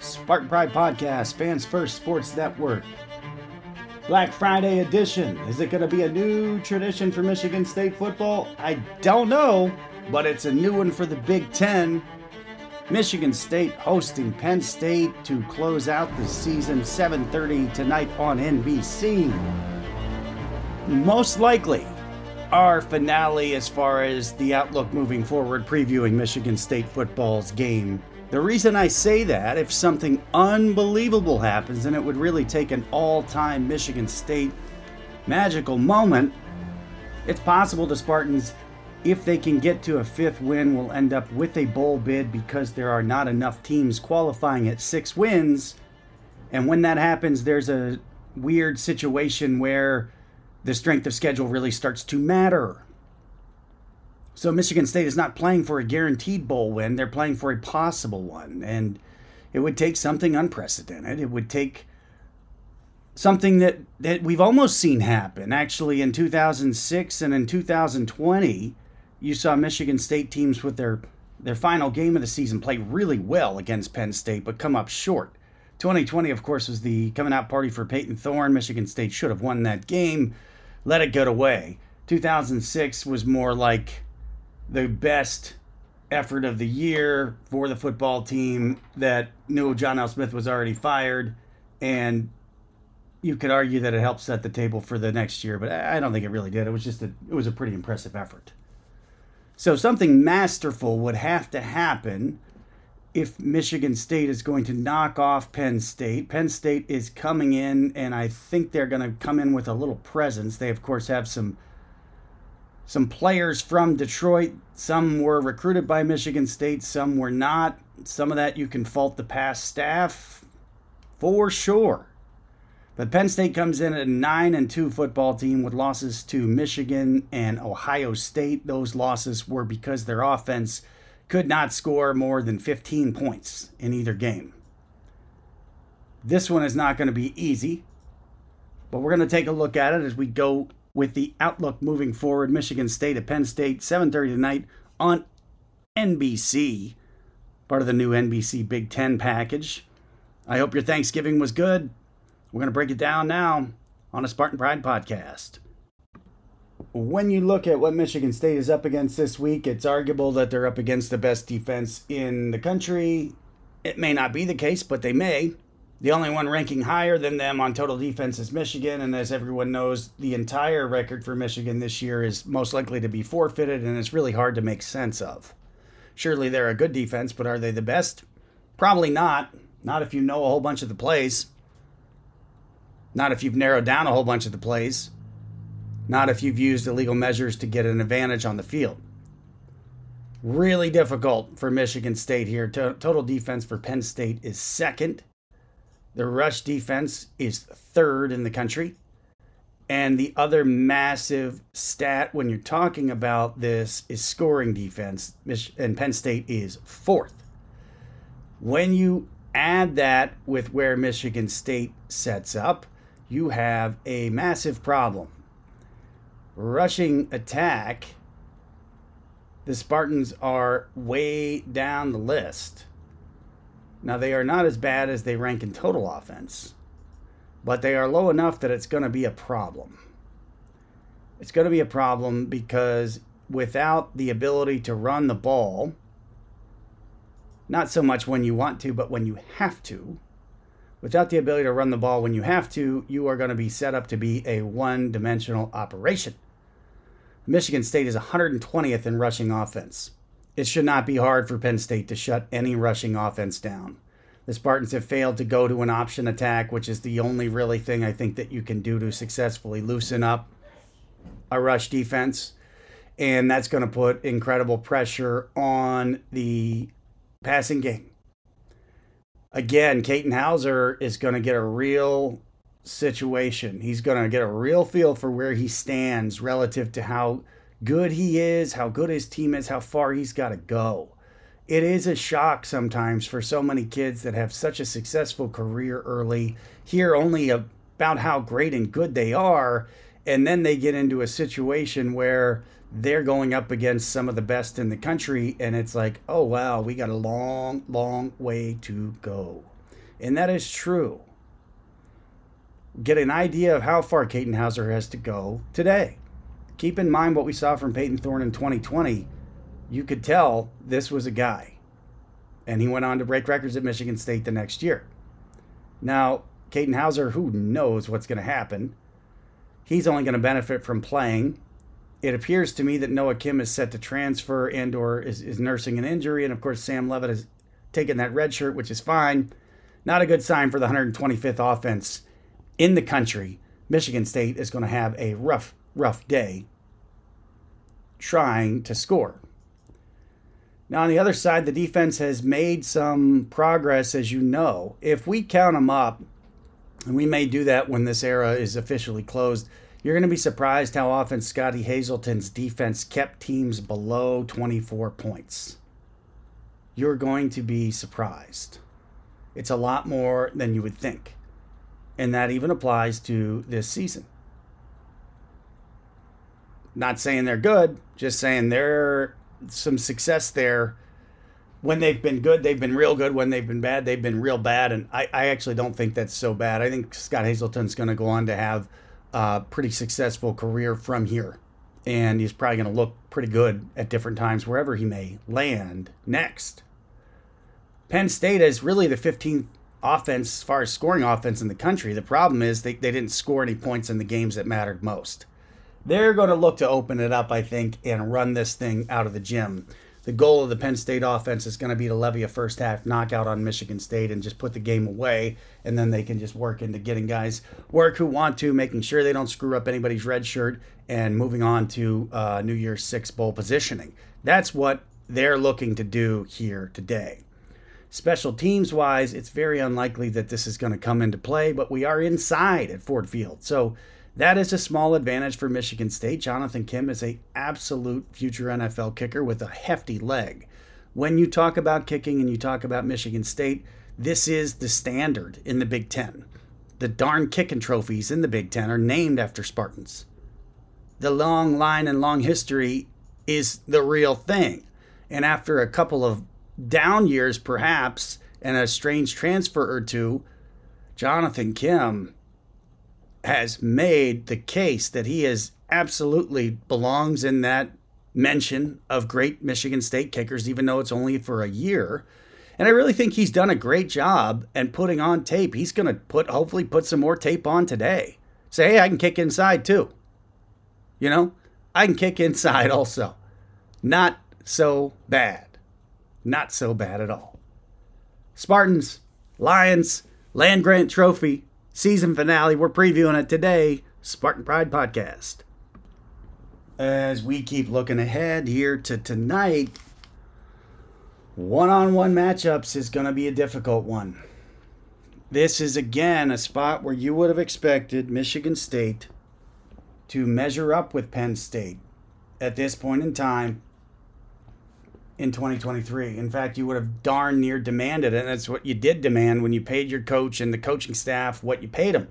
Spartan Pride Podcast, Fans First Sports Network. Black Friday edition. Is it going to be a new tradition for Michigan State football? I don't know, but it's a new one for the Big Ten. Michigan State hosting Penn State to close out the season 7:30 tonight on NBC. Most likely our finale as far as the outlook moving forward previewing Michigan State football's game the reason I say that, if something unbelievable happens and it would really take an all time Michigan State magical moment, it's possible the Spartans, if they can get to a fifth win, will end up with a bowl bid because there are not enough teams qualifying at six wins. And when that happens, there's a weird situation where the strength of schedule really starts to matter. So Michigan State is not playing for a guaranteed bowl win, they're playing for a possible one. And it would take something unprecedented. It would take something that, that we've almost seen happen. Actually, in 2006 and in 2020, you saw Michigan State teams with their, their final game of the season play really well against Penn State, but come up short. 2020, of course, was the coming out party for Payton Thorne. Michigan State should have won that game, let it get away. 2006 was more like the best effort of the year for the football team that knew John L. Smith was already fired. And you could argue that it helped set the table for the next year, but I don't think it really did. It was just a, it was a pretty impressive effort. So something masterful would have to happen if Michigan State is going to knock off Penn State. Penn State is coming in, and I think they're going to come in with a little presence. They, of course, have some some players from Detroit. Some were recruited by Michigan State, some were not. Some of that you can fault the past staff for sure. But Penn State comes in at a 9 and 2 football team with losses to Michigan and Ohio State. Those losses were because their offense could not score more than 15 points in either game. This one is not going to be easy, but we're going to take a look at it as we go with the outlook moving forward. Michigan State at Penn State, 7:30 tonight on NBC, part of the new NBC Big Ten package. I hope your Thanksgiving was good. We're going to break it down now on a Spartan Pride podcast. When you look at what Michigan State is up against this week, it's arguable that they're up against the best defense in the country. It may not be the case, but they may. The only one ranking higher than them on total defense is Michigan, and as everyone knows, the entire record for Michigan this year is most likely to be forfeited, and it's really hard to make sense of. Surely they're a good defense, but are they the best? Probably not. Not if you know a whole bunch of the plays. Not if you've narrowed down a whole bunch of the plays. Not if you've used illegal measures to get an advantage on the field. Really difficult for Michigan State here. Total defense for Penn State is second. The rush defense is third in the country. And the other massive stat when you're talking about this is scoring defense, and Penn State is fourth. When you add that with where Michigan State sets up, you have a massive problem. Rushing attack, the Spartans are way down the list. Now, they are not as bad as they rank in total offense, but they are low enough that it's going to be a problem. It's going to be a problem because without the ability to run the ball, not so much when you want to, but when you have to, without the ability to run the ball when you have to, you are going to be set up to be a one dimensional operation. Michigan State is 120th in rushing offense. It should not be hard for Penn State to shut any rushing offense down. The Spartans have failed to go to an option attack, which is the only really thing I think that you can do to successfully loosen up a rush defense. And that's going to put incredible pressure on the passing game. again, Katin Houser is going to get a real situation. He's going to get a real feel for where he stands relative to how good he is, how good his team is, how far he's got to go. It is a shock sometimes for so many kids that have such a successful career early, hear only about how great and good they are, and then they get into a situation where they're going up against some of the best in the country, and it's like, oh wow, we got a long, long way to go. And that is true. Get an idea of how far Katin Houser has to go today. Keep in mind what we saw from Payton Thorne in 2020. You could tell this was a guy. And he went on to break records at Michigan State the next year. Now, Katin Houser, who knows what's going to happen? He's only going to benefit from playing it appears to me that Noah Kim is set to transfer and or is, is nursing an injury. And of course, Sam Leavitt has taken that red shirt, which is fine. Not a good sign for the 125th offense in the country. Michigan State is going to have a rough, rough day trying to score. Now, on the other side, the defense has made some progress, as you know. If we count them up, and we may do that when this era is officially closed, you're going to be surprised how often Scottie Hazelton's defense kept teams below 24 points. You're going to be surprised. It's a lot more than you would think. And that even applies to this season. Not saying they're good, just saying there's some success there. When they've been good, they've been real good. When they've been bad, they've been real bad. And I, I actually don't think that's so bad. I think Scott Hazelton's going to go on to have a pretty successful career from here. And he's probably going to look pretty good at different times wherever he may land next. Penn State is really the 15th offense as far as scoring offense in the country. The problem is they, they didn't score any points in the games that mattered most. They're going to look to open it up, I think, and run this thing out of the gym the goal of the Penn State offense is going to be to levy a first half knockout on Michigan State and just put the game away. And then they can just work into getting guys work who want to, making sure they don't screw up anybody's red shirt, and moving on to uh, New Year's Six Bowl positioning. That's what they're looking to do here today. Special teams wise, it's very unlikely that this is going to come into play, but we are inside at Ford Field. So that is a small advantage for Michigan State. Jonathan Kim is a absolute future NFL kicker with a hefty leg. When you talk about kicking and you talk about Michigan State, this is the standard in the Big Ten. The darn kicking trophies in the Big Ten are named after Spartans. The long line and long history is the real thing. And after a couple of down years, perhaps, and a strange transfer or two, Jonathan Kim has made the case that he is absolutely belongs in that mention of great Michigan State kickers, even though it's only for a year. And I really think he's done a great job and putting on tape. He's going to put, hopefully, put some more tape on today. Say, hey, I can kick inside too. You know, I can kick inside also. Not so bad. Not so bad at all. Spartans, Lions, Land Grant Trophy, season finale. We're previewing it today. Spartan Pride Podcast. As we keep looking ahead here to tonight, one on one matchups is going to be a difficult one. This is again a spot where you would have expected Michigan State to measure up with Penn State at this point in time in 2023. In fact, you would have darn near demanded it. And that's what you did demand when you paid your coach and the coaching staff what you paid them.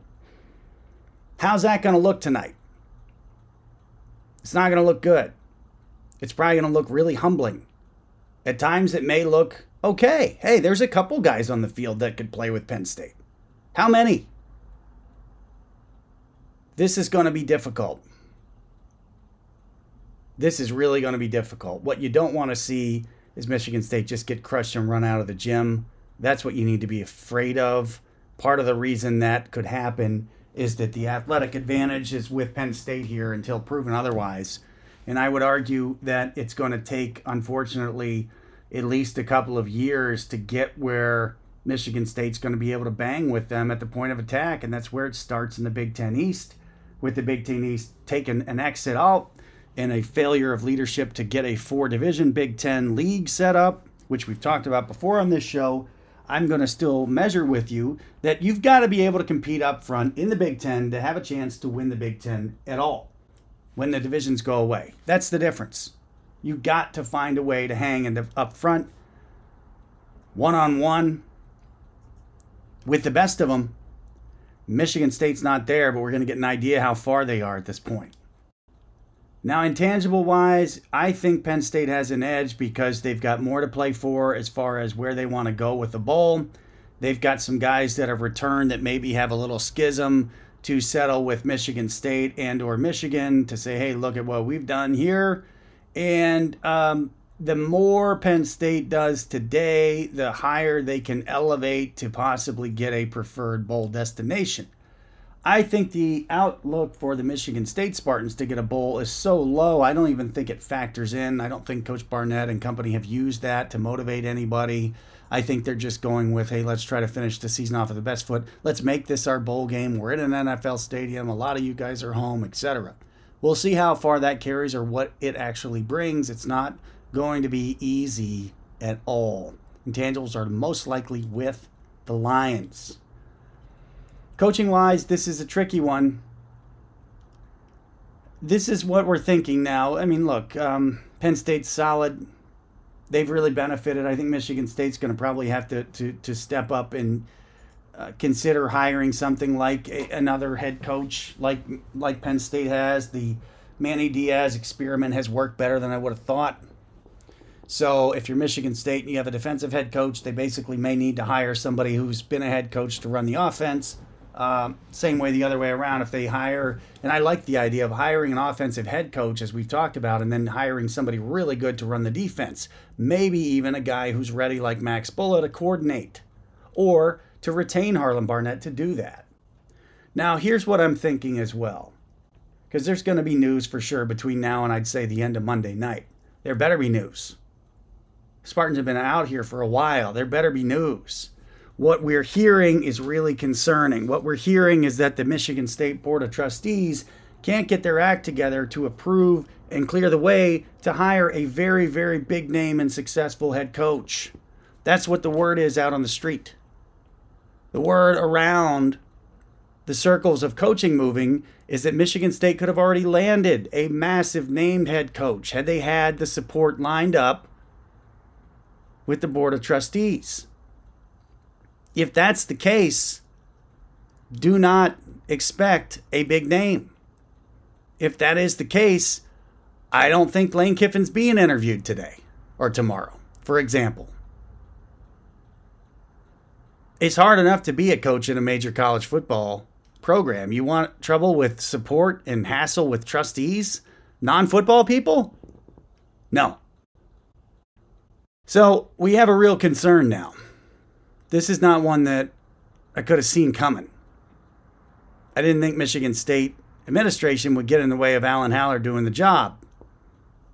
How's that going to look tonight? It's not going to look good. It's probably going to look really humbling. At times, it may look okay. Hey, there's a couple guys on the field that could play with Penn State. How many? This is going to be difficult this is really going to be difficult. What you don't want to see is Michigan State just get crushed and run out of the gym. That's what you need to be afraid of. Part of the reason that could happen is that the athletic advantage is with Penn State here until proven otherwise. And I would argue that it's going to take, unfortunately, at least a couple of years to get where Michigan State's going to be able to bang with them at the point of attack. And that's where it starts in the Big Ten East, with the Big Ten East taking an exit. out and a failure of leadership to get a four division Big Ten league set up, which we've talked about before on this show. I'm going to still measure with you that you've got to be able to compete up front in the Big Ten to have a chance to win the Big Ten at all when the divisions go away. That's the difference. You've got to find a way to hang in the up front, one on one, with the best of them. Michigan State's not there, but we're going to get an idea how far they are at this point. Now, intangible wise, I think Penn State has an edge because they've got more to play for as far as where they want to go with the bowl. They've got some guys that have returned that maybe have a little schism to settle with Michigan State and or Michigan to say, hey, look at what we've done here. And um, the more Penn State does today, the higher they can elevate to possibly get a preferred bowl destination. I think the outlook for the Michigan State Spartans to get a bowl is so low, I don't even think it factors in. I don't think Coach Barnett and company have used that to motivate anybody. I think they're just going with, hey, let's try to finish the season off of the best foot. Let's make this our bowl game. We're in an NFL stadium. A lot of you guys are home, etc. We'll see how far that carries or what it actually brings. It's not going to be easy at all. Intangibles are most likely with the Lions. Coaching wise, this is a tricky one. This is what we're thinking now. I mean, look, um, Penn State's solid. They've really benefited. I think Michigan State's going to probably have to, to, to step up and uh, consider hiring something like a, another head coach, like like Penn State has. The Manny Diaz experiment has worked better than I would have thought. So if you're Michigan State and you have a defensive head coach, they basically may need to hire somebody who's been a head coach to run the offense um, same way the other way around. If they hire, and I like the idea of hiring an offensive head coach, as we've talked about, and then hiring somebody really good to run the defense. Maybe even a guy who's ready, like Max Bullough, to coordinate or to retain Harlan Barnett to do that. Now, here's what I'm thinking as well, because there's going to be news for sure between now and I'd say the end of Monday night. There better be news. Spartans have been out here for a while. There better be news what we're hearing is really concerning. What we're hearing is that the Michigan State Board of Trustees can't get their act together to approve and clear the way to hire a very, very big name and successful head coach. That's what the word is out on the street. The word around the circles of coaching moving is that Michigan State could have already landed a massive named head coach had they had the support lined up with the Board of Trustees if that's the case, do not expect a big name. If that is the case, I don't think Lane Kiffin's being interviewed today or tomorrow, for example. It's hard enough to be a coach in a major college football program. You want trouble with support and hassle with trustees, non football people? No. So we have a real concern now. This is not one that I could have seen coming. I didn't think Michigan State administration would get in the way of Alan Haller doing the job.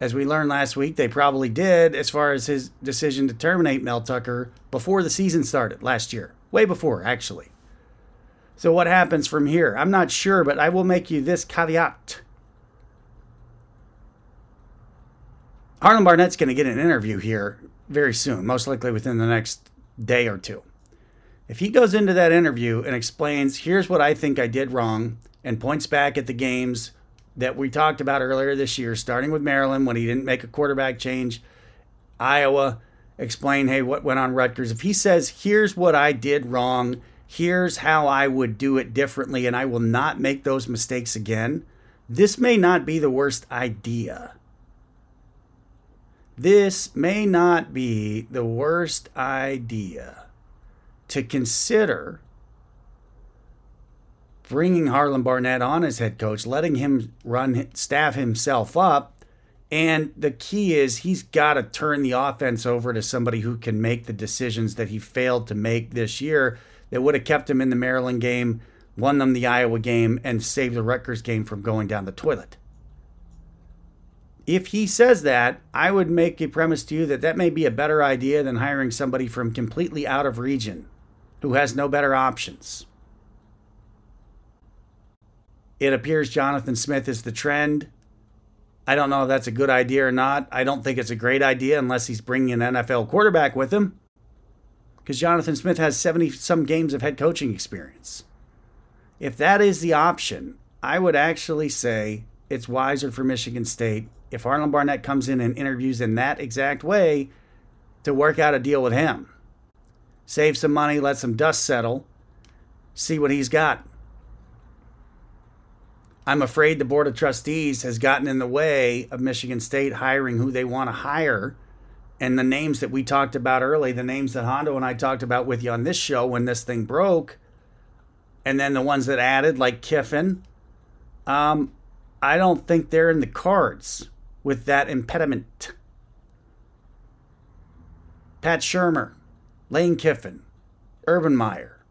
As we learned last week, they probably did as far as his decision to terminate Mel Tucker before the season started last year. Way before, actually. So, what happens from here? I'm not sure, but I will make you this caveat. Harlan Barnett's going to get an interview here very soon, most likely within the next day or two. If he goes into that interview and explains, here's what I think I did wrong, and points back at the games that we talked about earlier this year, starting with Maryland when he didn't make a quarterback change, Iowa, explain, hey, what went on Rutgers. If he says, here's what I did wrong, here's how I would do it differently, and I will not make those mistakes again, this may not be the worst idea. This may not be the worst idea to consider bringing Harlan Barnett on as head coach, letting him run staff himself up. And the key is he's got to turn the offense over to somebody who can make the decisions that he failed to make this year that would have kept him in the Maryland game, won them the Iowa game, and saved the Rutgers game from going down the toilet if he says that, I would make a premise to you that that may be a better idea than hiring somebody from completely out of region who has no better options. It appears Jonathan Smith is the trend. I don't know if that's a good idea or not. I don't think it's a great idea unless he's bringing an NFL quarterback with him. because Jonathan Smith has 70 some games of head coaching experience. If that is the option, I would actually say it's wiser for Michigan State if Harlan Barnett comes in and interviews in that exact way to work out a deal with him. Save some money, let some dust settle, see what he's got. I'm afraid the Board of Trustees has gotten in the way of Michigan State hiring who they want to hire. And the names that we talked about early, the names that Hondo and I talked about with you on this show when this thing broke, and then the ones that added, like Kiffin, um, I don't think they're in the cards with that impediment. Pat Shurmur, Lane Kiffin, Urban Meyer,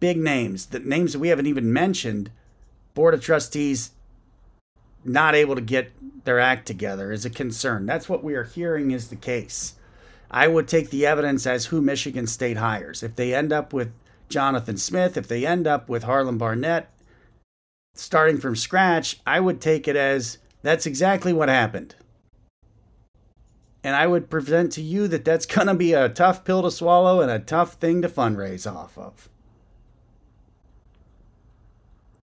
big names, the names that we haven't even mentioned Board of Trustees not able to get their act together is a concern. That's what we are hearing is the case. I would take the evidence as who Michigan State hires. If they end up with Jonathan Smith, if they end up with Harlan Barnett starting from scratch, I would take it as that's exactly what happened. And I would present to you that that's going to be a tough pill to swallow and a tough thing to fundraise off of.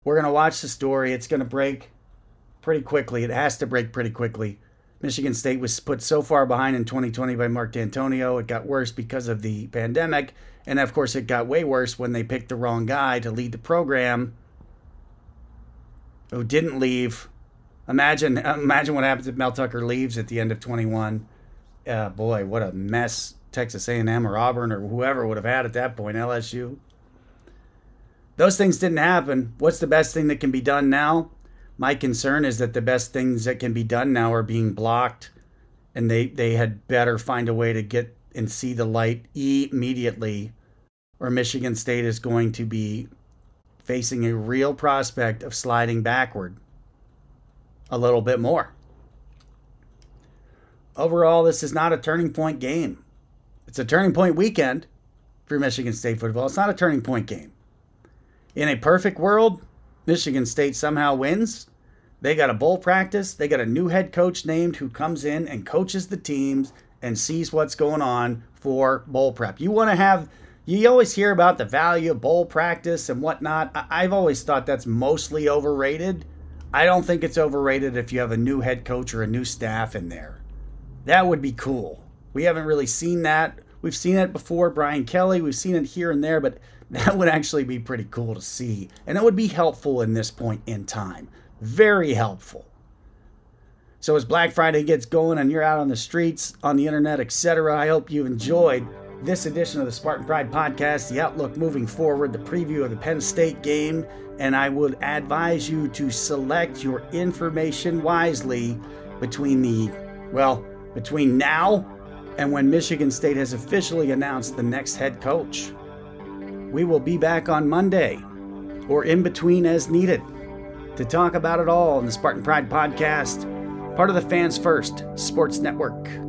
We're going to watch the story. It's going to break pretty quickly. It has to break pretty quickly. Michigan State was put so far behind in 2020 by Mark Dantonio. It got worse because of the pandemic. And of course, it got way worse when they picked the wrong guy to lead the program who didn't leave. Imagine, imagine what happens if Mel Tucker leaves at the end of 21. Uh, boy, what a mess Texas A&M or Auburn or whoever would have had at that point. LSU. Those things didn't happen. What's the best thing that can be done now? My concern is that the best things that can be done now are being blocked, and they, they had better find a way to get and see the light immediately, or Michigan State is going to be facing a real prospect of sliding backward a little bit more. Overall, this is not a turning point game. It's a turning point weekend for Michigan State football. It's not a turning point game. In a perfect world, Michigan State somehow wins. They got a bowl practice. They got a new head coach named who comes in and coaches the teams and sees what's going on for bowl prep. You want to have, you always hear about the value of bowl practice and whatnot. I've always thought that's mostly overrated. I don't think it's overrated if you have a new head coach or a new staff in there. That would be cool. We haven't really seen that. We've seen it before, Brian Kelly. We've seen it here and there, but that would actually be pretty cool to see. And it would be helpful in this point in time. Very helpful. So as Black Friday gets going and you're out on the streets, on the internet, etc., I hope you enjoyed this edition of the Spartan Pride podcast, the outlook moving forward, the preview of the Penn State game, and I would advise you to select your information wisely between the well, between now and when Michigan State has officially announced the next head coach. We will be back on Monday or in between as needed to talk about it all in the Spartan Pride podcast, part of the Fans First Sports Network.